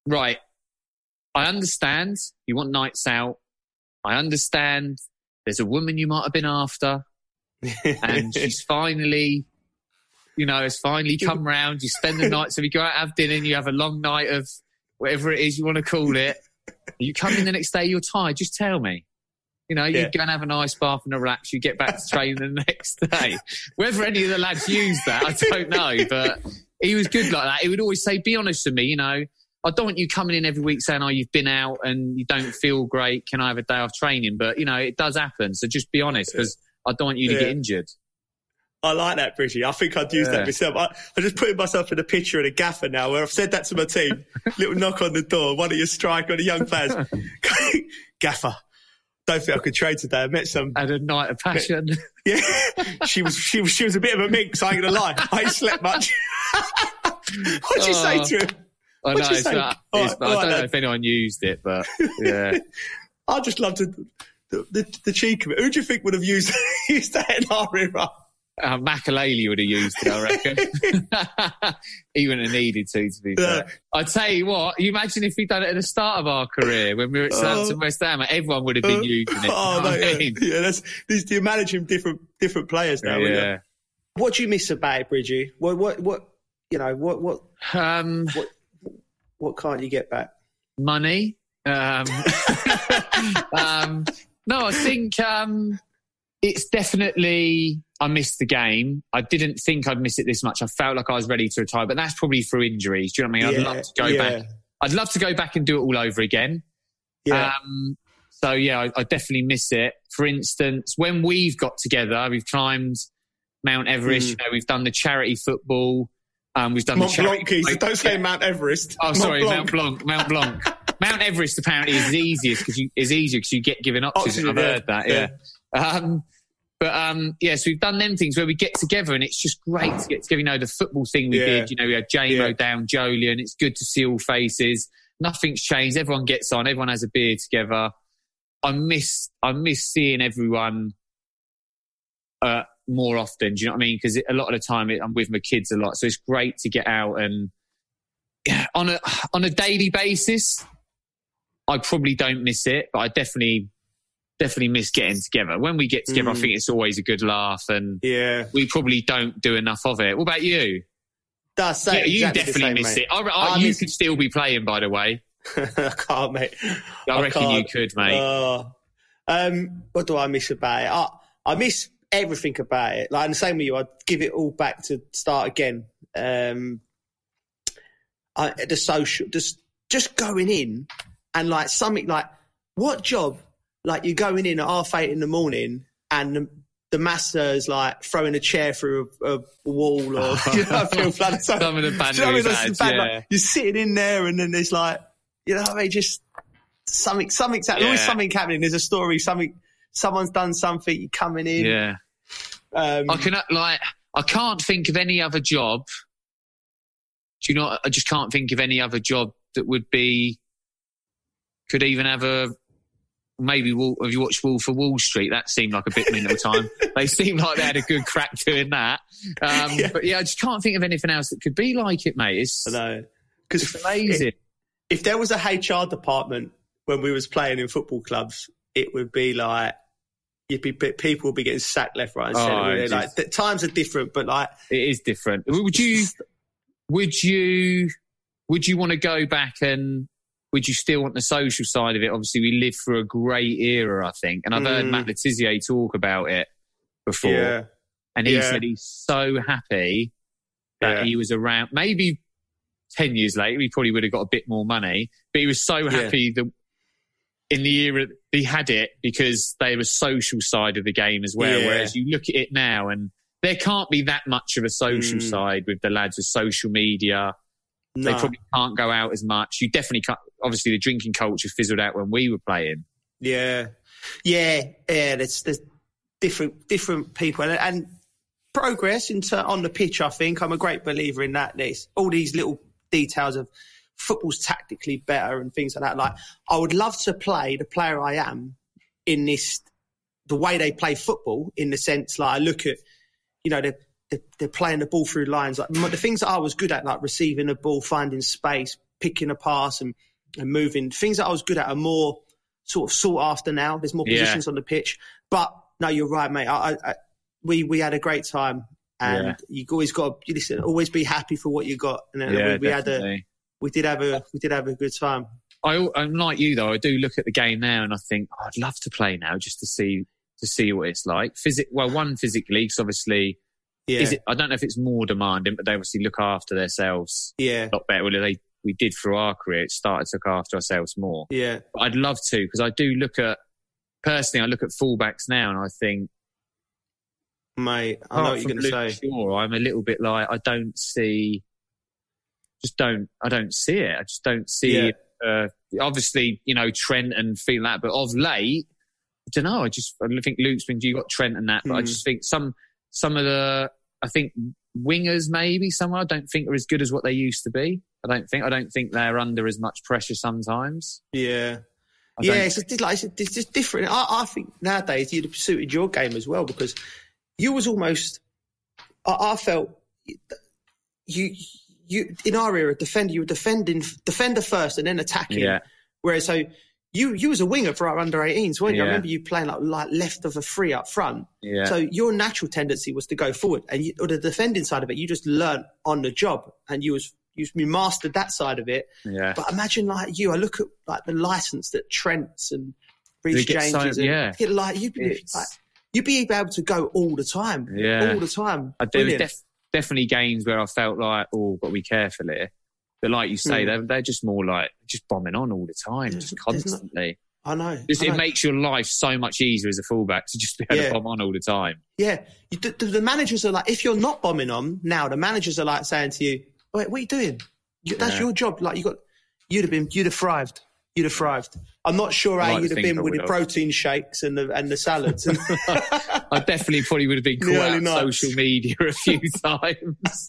Speaker 3: right, I understand you want nights out. I understand there's a woman you might have been after and <laughs> she's finally, you know, has finally come round. You spend the night, so we go out have dinner and you have a long night of whatever it is you want to call it. You come in the next day, you're tired. Just tell me. You know, you
Speaker 2: Yeah.
Speaker 3: go and have a nice bath and a relax. You get back to training the <laughs> next day. Whether any of the lads used that, I don't know. But he was good like that. He would always say, "Be honest with me." You know, I don't want you coming in every week saying, "Oh, you've been out and you don't feel great. Can I have a day off training?" But you know, it does happen. So just be honest because I don't want you to get injured.
Speaker 2: I like that, Bridgie. I think I'd use
Speaker 3: Yeah.
Speaker 2: that myself. I, I'm just putting myself in a picture of a gaffer now where I've said that to my team. <laughs> Little knock on the door, one of your of the young players. <laughs> gaffer, don't think I could trade today. I met some.
Speaker 3: Had a night of passion.
Speaker 2: Yeah, she was, she was, she was a bit of a minx. I ain't gonna lie. I ain't slept much. <laughs> What'd you say
Speaker 3: Oh.
Speaker 2: to him?
Speaker 3: I know. It's not, it's,
Speaker 2: right,
Speaker 3: I don't
Speaker 2: right
Speaker 3: know
Speaker 2: then.
Speaker 3: if anyone used it, but yeah.
Speaker 2: I just loved the, the, the, the cheek of it. Who do you think would have used, used that in our era?
Speaker 3: Uh, Makelele would have used it, I reckon. <laughs> he wouldn't have needed to, to be
Speaker 2: Yeah.
Speaker 3: fair. I tell you what, you imagine if we'd done it at the start of our career when we were at Southampton West Ham, everyone would have been
Speaker 2: Uh,
Speaker 3: using it. <laughs> you know
Speaker 2: oh,
Speaker 3: what I
Speaker 2: mate,
Speaker 3: mean?
Speaker 2: yeah, yeah, that's, these, you're managing different, different players now. aren't you?
Speaker 3: yeah.
Speaker 2: What do you miss about it, Bridgie? What, what, what, you know, what, what,
Speaker 3: Um,
Speaker 2: what can't you get back?
Speaker 3: money. Um, <laughs> um, no, I think um, it's definitely. I missed the game. I didn't think I'd miss it this much. I felt like I was ready to retire, but that's probably through injuries. Do you know what I mean? I'd love to go
Speaker 2: yeah,
Speaker 3: back. I'd love to go back and do it all over again.
Speaker 2: Yeah,
Speaker 3: Um, so yeah, I, I definitely miss it. For instance, when we've got together, we've climbed Mount Everest.
Speaker 2: Mm.
Speaker 3: You know, we've done the charity football. Um, we've done
Speaker 2: Mont
Speaker 3: the charity.
Speaker 2: Blanc, geezer. Don't say Mount Everest.
Speaker 3: Oh,
Speaker 2: Mont
Speaker 3: sorry,
Speaker 2: Blanc.
Speaker 3: Mount Blanc. Mount Blanc. <laughs> Mount Everest apparently is the easiest because you is easier because you get given oxygen.
Speaker 2: Oxygen,
Speaker 3: I've
Speaker 2: yeah.
Speaker 3: heard that. Yeah. Um, but um, yeah, so we've done them things where we get together and it's just great to get together. You know, the football thing we
Speaker 2: Yeah.
Speaker 3: did. You know, we had JMO
Speaker 2: Yeah.
Speaker 3: down, Jolleon. It's good to see all faces. Nothing's changed. Everyone gets on. Everyone has a beer together. I miss I miss seeing everyone uh, more often. Do you know what I mean? Because a lot of the time it, I'm with my kids a lot, so it's great to get out and on a on a daily basis. I probably don't miss it, but I definitely definitely miss getting together. When we get together, I
Speaker 2: Mm.
Speaker 3: think it's always a good laugh, and
Speaker 2: Yeah,
Speaker 3: we probably don't do enough of it. What about you?
Speaker 2: that's
Speaker 3: Yeah,
Speaker 2: exactly
Speaker 3: you definitely
Speaker 2: same,
Speaker 3: miss
Speaker 2: mate.
Speaker 3: it. I, I,
Speaker 2: I
Speaker 3: you
Speaker 2: miss-
Speaker 3: could still be playing, by the way. <laughs>
Speaker 2: I can't, mate.
Speaker 3: I, reckon you
Speaker 2: can't.
Speaker 3: could, mate.
Speaker 2: Oh. um, what do I miss about it? I, I miss everything about it. Like, and the same with you, I'd give it all back to start again. Um, I, the social, just just going in and like something like what job? Like you're going in at half eight in the morning and the, the master's like throwing a chair through a, a wall or <laughs> you know, feel like <laughs> so-
Speaker 3: Some of the band
Speaker 2: you know I mean?
Speaker 3: we've
Speaker 2: That's
Speaker 3: had,
Speaker 2: bad, like, you're sitting in there and then there's like, you know, what I mean, just something, something's happening. Always something happening. There's a story. Something, someone's done something. You're coming in.
Speaker 3: Yeah.
Speaker 2: Um,
Speaker 3: I can like I can't think of any other job. Do you know? I just can't think of any other job that would be could even have a maybe. Have you watched Wolf of Wall Street? That seemed like a bit mental time. <laughs> they seemed like they had a good crack doing that. Um,
Speaker 2: Yeah.
Speaker 3: But yeah, I just can't think of anything else that could be like it, mate. It's,
Speaker 2: I know. Because
Speaker 3: it's amazing.
Speaker 2: if there was a HR department when we was playing in football clubs, it would be like you'd be people would be getting sacked left, right, and
Speaker 3: Oh,
Speaker 2: centre.
Speaker 3: it's
Speaker 2: like the times are different, but like
Speaker 3: It is different. Would you? Would you? Would you want to go back and? Would you still want the social side of it? Obviously, we lived through a great era, I think, and I've heard
Speaker 2: Mm.
Speaker 3: Matt Le Tissier talk about it before,
Speaker 2: yeah,
Speaker 3: and he
Speaker 2: Yeah.
Speaker 3: said he's so happy that
Speaker 2: Yeah.
Speaker 3: he was around. Maybe ten years later, he probably would have got a bit more money, but he was so happy that in the era he had it because they were social side of the game as well. Whereas you look at it now, and there can't be that much of a social
Speaker 2: Mm.
Speaker 3: side with the lads with social media. They probably can't go out as much. You definitely can't. Obviously, the drinking culture fizzled out when we were playing.
Speaker 2: Yeah, yeah, yeah. There's there's different different people and, and progress into on the pitch. I think I'm a great believer in that. There's all these little details of football's tactically better and things like that. Like I would love to play the player I am in this the way they play football. In the sense, like I look at you know they're, they're playing the ball through lines. Like the things that I was good at, like receiving the ball, finding space, picking a pass, and and moving. Things that I was good at are more sort of sought after now. There's more
Speaker 3: Yeah.
Speaker 2: positions on the pitch. But no, you're right, mate. I, I, we we had a great time, and
Speaker 3: Yeah.
Speaker 2: you always got to listen. Always be happy for what you got. And
Speaker 3: yeah,
Speaker 2: we, we had a we did have a we did have a good time.
Speaker 3: I, I'm like you though. I do look at the game now and I think oh, I'd love to play now just to see to see what it's like. Physic, well, one physically, because obviously,
Speaker 2: Yeah,
Speaker 3: is it? I don't know if it's more demanding, but they obviously look after themselves
Speaker 2: yeah,
Speaker 3: a lot better. Well, they we did through our career. It started to look after ourselves more.
Speaker 2: yeah,
Speaker 3: But I'd love to because I do look at personally. I look at fullbacks now and I think
Speaker 2: mate. I know what you're going to say.
Speaker 3: Shaw, I'm a little bit like I don't see, just don't I don't see it. I just don't see.
Speaker 2: Yeah.
Speaker 3: Uh, obviously, you know Trent and feeling that, but of late, I don't know. I just I think Luke's been. You got Trent and that, but I
Speaker 2: Mm.
Speaker 3: just think some some of the I think wingers maybe some I don't think are as good as what they used to be. I don't think I don't think they're under as much pressure sometimes.
Speaker 2: Yeah.
Speaker 3: I
Speaker 2: yeah, it's just, like, it's, just different. I, I think nowadays you'd have suited your game as well because you was almost. I, I felt you you in our era defender you were defending defender first and then attacking.
Speaker 3: yeah,
Speaker 2: Whereas so you you was a winger for our under 18s, weren't you? I remember you playing like like left of a free up front.
Speaker 3: yeah,
Speaker 2: So your natural tendency was to go forward, and you, or the defending side of it, you just learnt on the job, and you was you, you mastered that side of it.
Speaker 3: yeah.
Speaker 2: But imagine like you, I look at like the license that Trent's and Reece
Speaker 3: get so-
Speaker 2: James and
Speaker 3: yeah.
Speaker 2: get like you'd be
Speaker 3: It's-
Speaker 2: like you'd be able to go all the time,
Speaker 3: Yeah.
Speaker 2: all the time.
Speaker 3: Uh, there was def- definitely games where I felt like, oh, got to be careful here. But like you say,
Speaker 2: Hmm.
Speaker 3: they're, they're just more like just bombing on all the time,
Speaker 2: There's-
Speaker 3: just constantly.
Speaker 2: I know.
Speaker 3: Just,
Speaker 2: I
Speaker 3: it makes your life so much easier as a fullback to just be able
Speaker 2: Yeah.
Speaker 3: to bomb on all the time.
Speaker 2: yeah, the, the managers are like, if you're not bombing on now, the managers are like saying to you, "Wait, what are you doing? You, that's your job. Like you got, you'd have been, you'd have thrived." You'd have thrived. I'm not sure how
Speaker 3: like
Speaker 2: you'd have been with the protein shakes and the and the salads. <laughs> <laughs>
Speaker 3: I definitely probably would have been caught out on social media a few <laughs> times.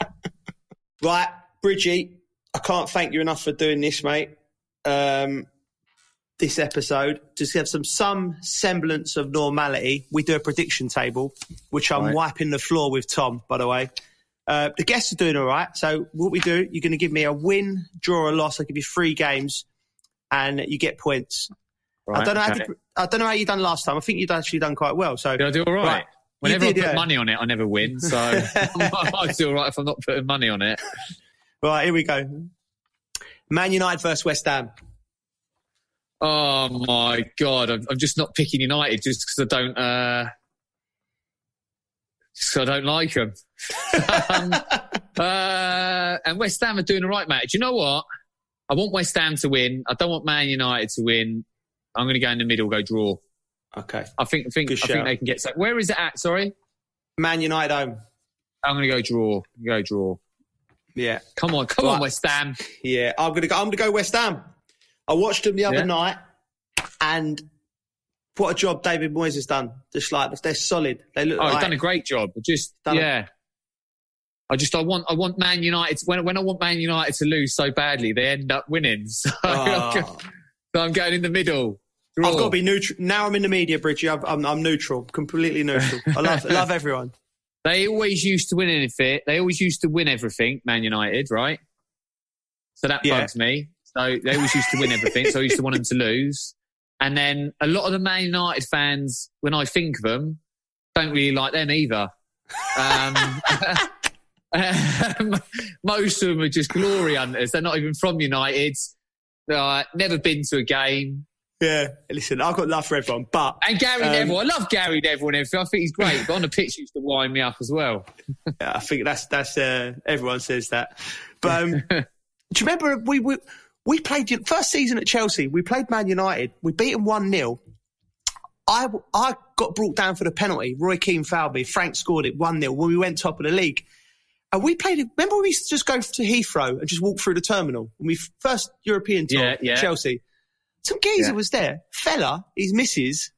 Speaker 2: Right, Bridgie, I can't thank you enough for doing this, mate. Um, this episode to have some some semblance of normality. We do a prediction table, which I'm
Speaker 3: Right.
Speaker 2: wiping the floor with Tom. By the way, uh, the guests are doing all right. So what we do, you're going to give me a win, draw, or loss. I give you three games, and you get points. I don't know. How
Speaker 3: okay.
Speaker 2: to, I don't know how you done last time. I think you've actually done quite well. So
Speaker 3: Did I do all right?
Speaker 2: Right.
Speaker 3: Whenever
Speaker 2: did,
Speaker 3: I put
Speaker 2: yeah.
Speaker 3: money on it, I never win. <laughs> So I do all right if I'm not putting money on it.
Speaker 2: right, here we go. Man United versus West Ham.
Speaker 3: Oh my god, I'm, I'm just not picking United just because I don't. Uh, just 'cause I don't like them. um, <laughs> uh, and West Ham are doing the right, mate. Do you know what? I want West Ham to win. I don't want Man United to win. I'm going to go in the middle, go draw.
Speaker 2: Okay.
Speaker 3: I think. I think.
Speaker 2: Good
Speaker 3: I think they can get. So, where is it at? Sorry,
Speaker 2: Man United home.
Speaker 3: I'm going to go draw. Go draw.
Speaker 2: Yeah.
Speaker 3: Come on, come on, West Ham.
Speaker 2: Yeah, I'm gonna go. I'm gonna go West Ham. I watched them the other
Speaker 3: Yeah.
Speaker 2: night, and what a job David Moyes has done. Just like they're solid. They look like.
Speaker 3: Oh, he's done a great job. Just
Speaker 2: Done
Speaker 3: yeah. I just I want I want Man United when when I want Man United to lose so badly they end up winning. <laughs> So,
Speaker 2: Oh.
Speaker 3: so I'm going in the middle. Draw.
Speaker 2: I've got to be neutral. Now I'm in the media, Bridgie. I'm, I'm, I'm neutral, completely neutral. I <laughs> love, love everyone.
Speaker 3: They always used to win anything. They always used to win everything. Man United, right? So that
Speaker 2: Yeah.
Speaker 3: bugs me. So they always used to win everything. so I used to want them to lose. And then a lot of the Man United fans, when I think of them, don't really like them either. Um, <laughs> um, most of them are just glory hunters. They're not even from United. Uh, never been to a game.
Speaker 2: Yeah, listen, I've got love for everyone, but
Speaker 3: And Gary
Speaker 2: Um,
Speaker 3: Neville, I love Gary Neville and everything. I think he's great, but on the pitch, he used to wind me up as well.
Speaker 2: I think that's that's uh, everyone says that. But um, <laughs> do you remember we, we we played first season at Chelsea? We played Man United. We beat them one 0 I I got brought down for the penalty. Roy Keane fouled me. Frank scored it one 0 when we went top of the league. And we played. it. Remember we used to just go to Heathrow and just walk through the terminal when we first European tour
Speaker 3: Yeah, yeah.
Speaker 2: Chelsea. Some geezer
Speaker 3: Yeah.
Speaker 2: was there, fella, his missus,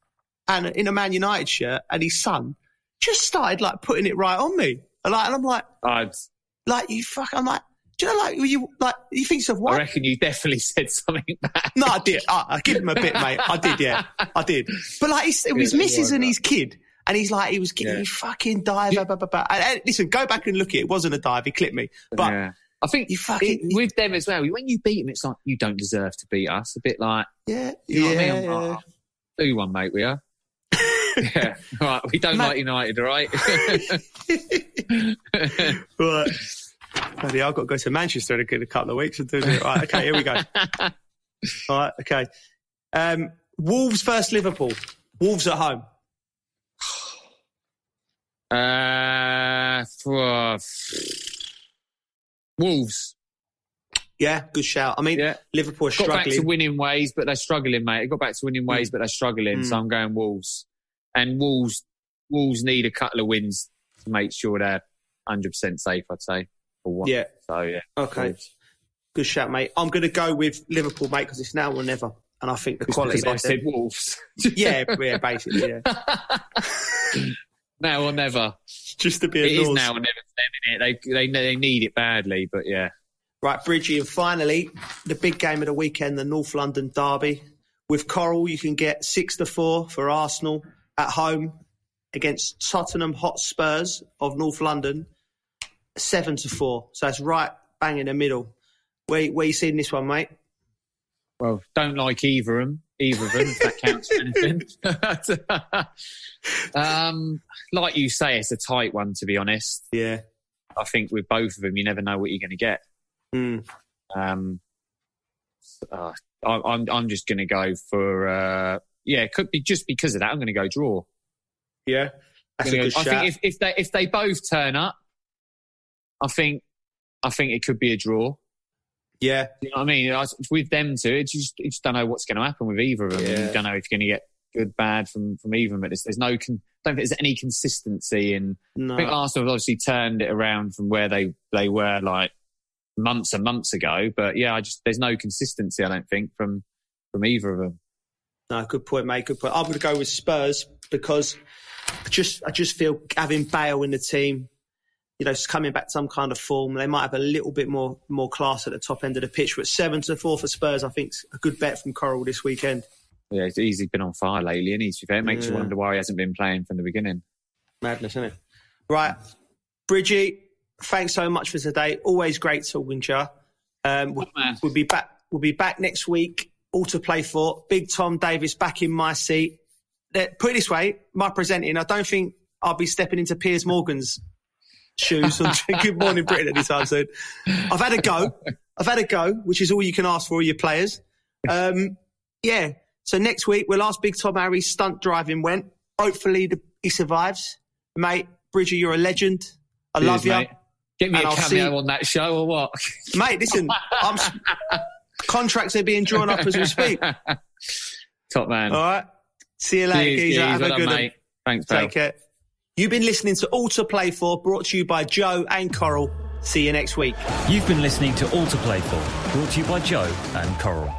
Speaker 2: and in a Man United shirt, and his son just started like putting it right on me. And, like, and I'm like,
Speaker 3: I'd,
Speaker 2: like you fuck. I'm like, do you know, like you like you think of
Speaker 3: I reckon you definitely <laughs> said something bad.
Speaker 2: No, I did. I, I give him a bit, mate. I did, yeah, I did. But like, it's, it was Mrs. and his kid, and he's like, he was getting
Speaker 3: Yeah.
Speaker 2: fucking dive. Blah, blah, blah. And, and listen, go back and look at it. It wasn't a dive. He clipped me, but
Speaker 3: yeah. I think
Speaker 2: you fucking
Speaker 3: it, with them as well, when you beat them, it's like, you don't deserve to beat us. A bit like,
Speaker 2: yeah,
Speaker 3: you know
Speaker 2: yeah.
Speaker 3: what I mean? I'm like, oh, do one, mate, we are. <laughs> yeah, right. We don't
Speaker 2: Mate-
Speaker 3: like United, all right? <laughs>
Speaker 2: Right. Bloody, I've got to go to Manchester in a, couple of weeks and do it. Right, okay, here we go. <laughs> All right, okay. Um, Wolves versus Liverpool. Wolves at home.
Speaker 3: uh, for, Wolves.
Speaker 2: Yeah, good shout. I mean,
Speaker 3: Yeah.
Speaker 2: Liverpool are
Speaker 3: Got back to winning ways, but they're struggling, mate. They got back to winning ways, but they're struggling.
Speaker 2: Mm.
Speaker 3: So I'm going Wolves. And Wolves, Wolves need a couple of wins to make sure they're 100% safe, I'd say. For.
Speaker 2: Yeah.
Speaker 3: So, yeah.
Speaker 2: Okay, good shout, mate. I'm going to go with Liverpool, mate, because it's now or never. And I think the quality.
Speaker 3: I said Wolves. <laughs>
Speaker 2: yeah, yeah, basically, yeah. <laughs>
Speaker 3: now or never.
Speaker 2: Just to be a
Speaker 3: It is now or never for them, innit? They, they, they need it badly, but yeah.
Speaker 2: Right, Bridgie, and finally, the big game of the weekend, the North London Derby. With Coral, you can get six to four for Arsenal at home against Tottenham Hotspurs of North London, seven to four. So it's right bang in the middle. Where, where you seeing this one, mate?
Speaker 3: Well, don't like either of them. Either of them, if that counts for anything. <laughs> um, like you say, it's a tight one, to be honest.
Speaker 2: Yeah.
Speaker 3: I think with both of them, you never know what you're going to get.
Speaker 2: Mm.
Speaker 3: Um, uh, I, I'm I'm just going to go for uh, yeah. It could be just because of that. I'm going to go draw.
Speaker 2: Yeah. That's a
Speaker 3: Gonna
Speaker 2: good
Speaker 3: go- I
Speaker 2: shout.
Speaker 3: think if, if they if they both turn up, I think I think it could be a draw.
Speaker 2: yeah.
Speaker 3: You know what I mean? I- With them two, it's just you just don't know what's going to happen with either of them.
Speaker 2: Yeah.
Speaker 3: You don't know if you're going to get good, bad from from either of them. But there's, no con- don't think there's any consistency in I think Arsenal have obviously turned it around from where they, they were like months and months ago. But yeah, I just there's no consistency. I don't think from from either of them.
Speaker 2: No, good point, mate. Good point. I'm going to go with Spurs because I just I just feel having Bale in the team, you know, coming back to some kind of form. They might have a little bit more more class at the top end of the pitch. But seven to four for Spurs, I think, is a good bet from Coral this weekend.
Speaker 3: yeah, he's been on fire lately, and he's fair. It makes
Speaker 2: Yeah.
Speaker 3: you wonder why he hasn't been playing from the beginning.
Speaker 2: Madness, isn't it? Right. Bridgie, thanks so much for today. Always great talking to you. Um, we'll, we'll be back. We'll be back next week. All to play for. Big Tom Davis back in my seat. Put it this way, my presenting. I don't think I'll be stepping into Piers Morgan's shoes on <laughs> Good Morning Britain anytime soon. I've had a go. I've had a go, which is all you can ask for, all your players. Um, yeah. So next week we'll ask Big Tom how his stunt driving went. Hopefully the, he survives, mate. Bridger, you're a legend. I
Speaker 3: Cheers,
Speaker 2: love you,
Speaker 3: mate. Get me
Speaker 2: And
Speaker 3: a
Speaker 2: I'll
Speaker 3: cameo
Speaker 2: see-
Speaker 3: on that show or what? <laughs>
Speaker 2: mate. Listen, I'm, contracts are being drawn up as we speak. <laughs>
Speaker 3: Top man.
Speaker 2: All right. See you later,
Speaker 3: Cheers,
Speaker 2: geezer.
Speaker 3: geez.
Speaker 2: Have
Speaker 3: Well
Speaker 2: a
Speaker 3: done,
Speaker 2: good one.
Speaker 3: Thanks, pal.
Speaker 2: Take care. You've been listening to All to Play For, brought to you by Joe and Coral. See you next week.
Speaker 1: You've been listening to All to Play For, brought to you by Joe and Coral.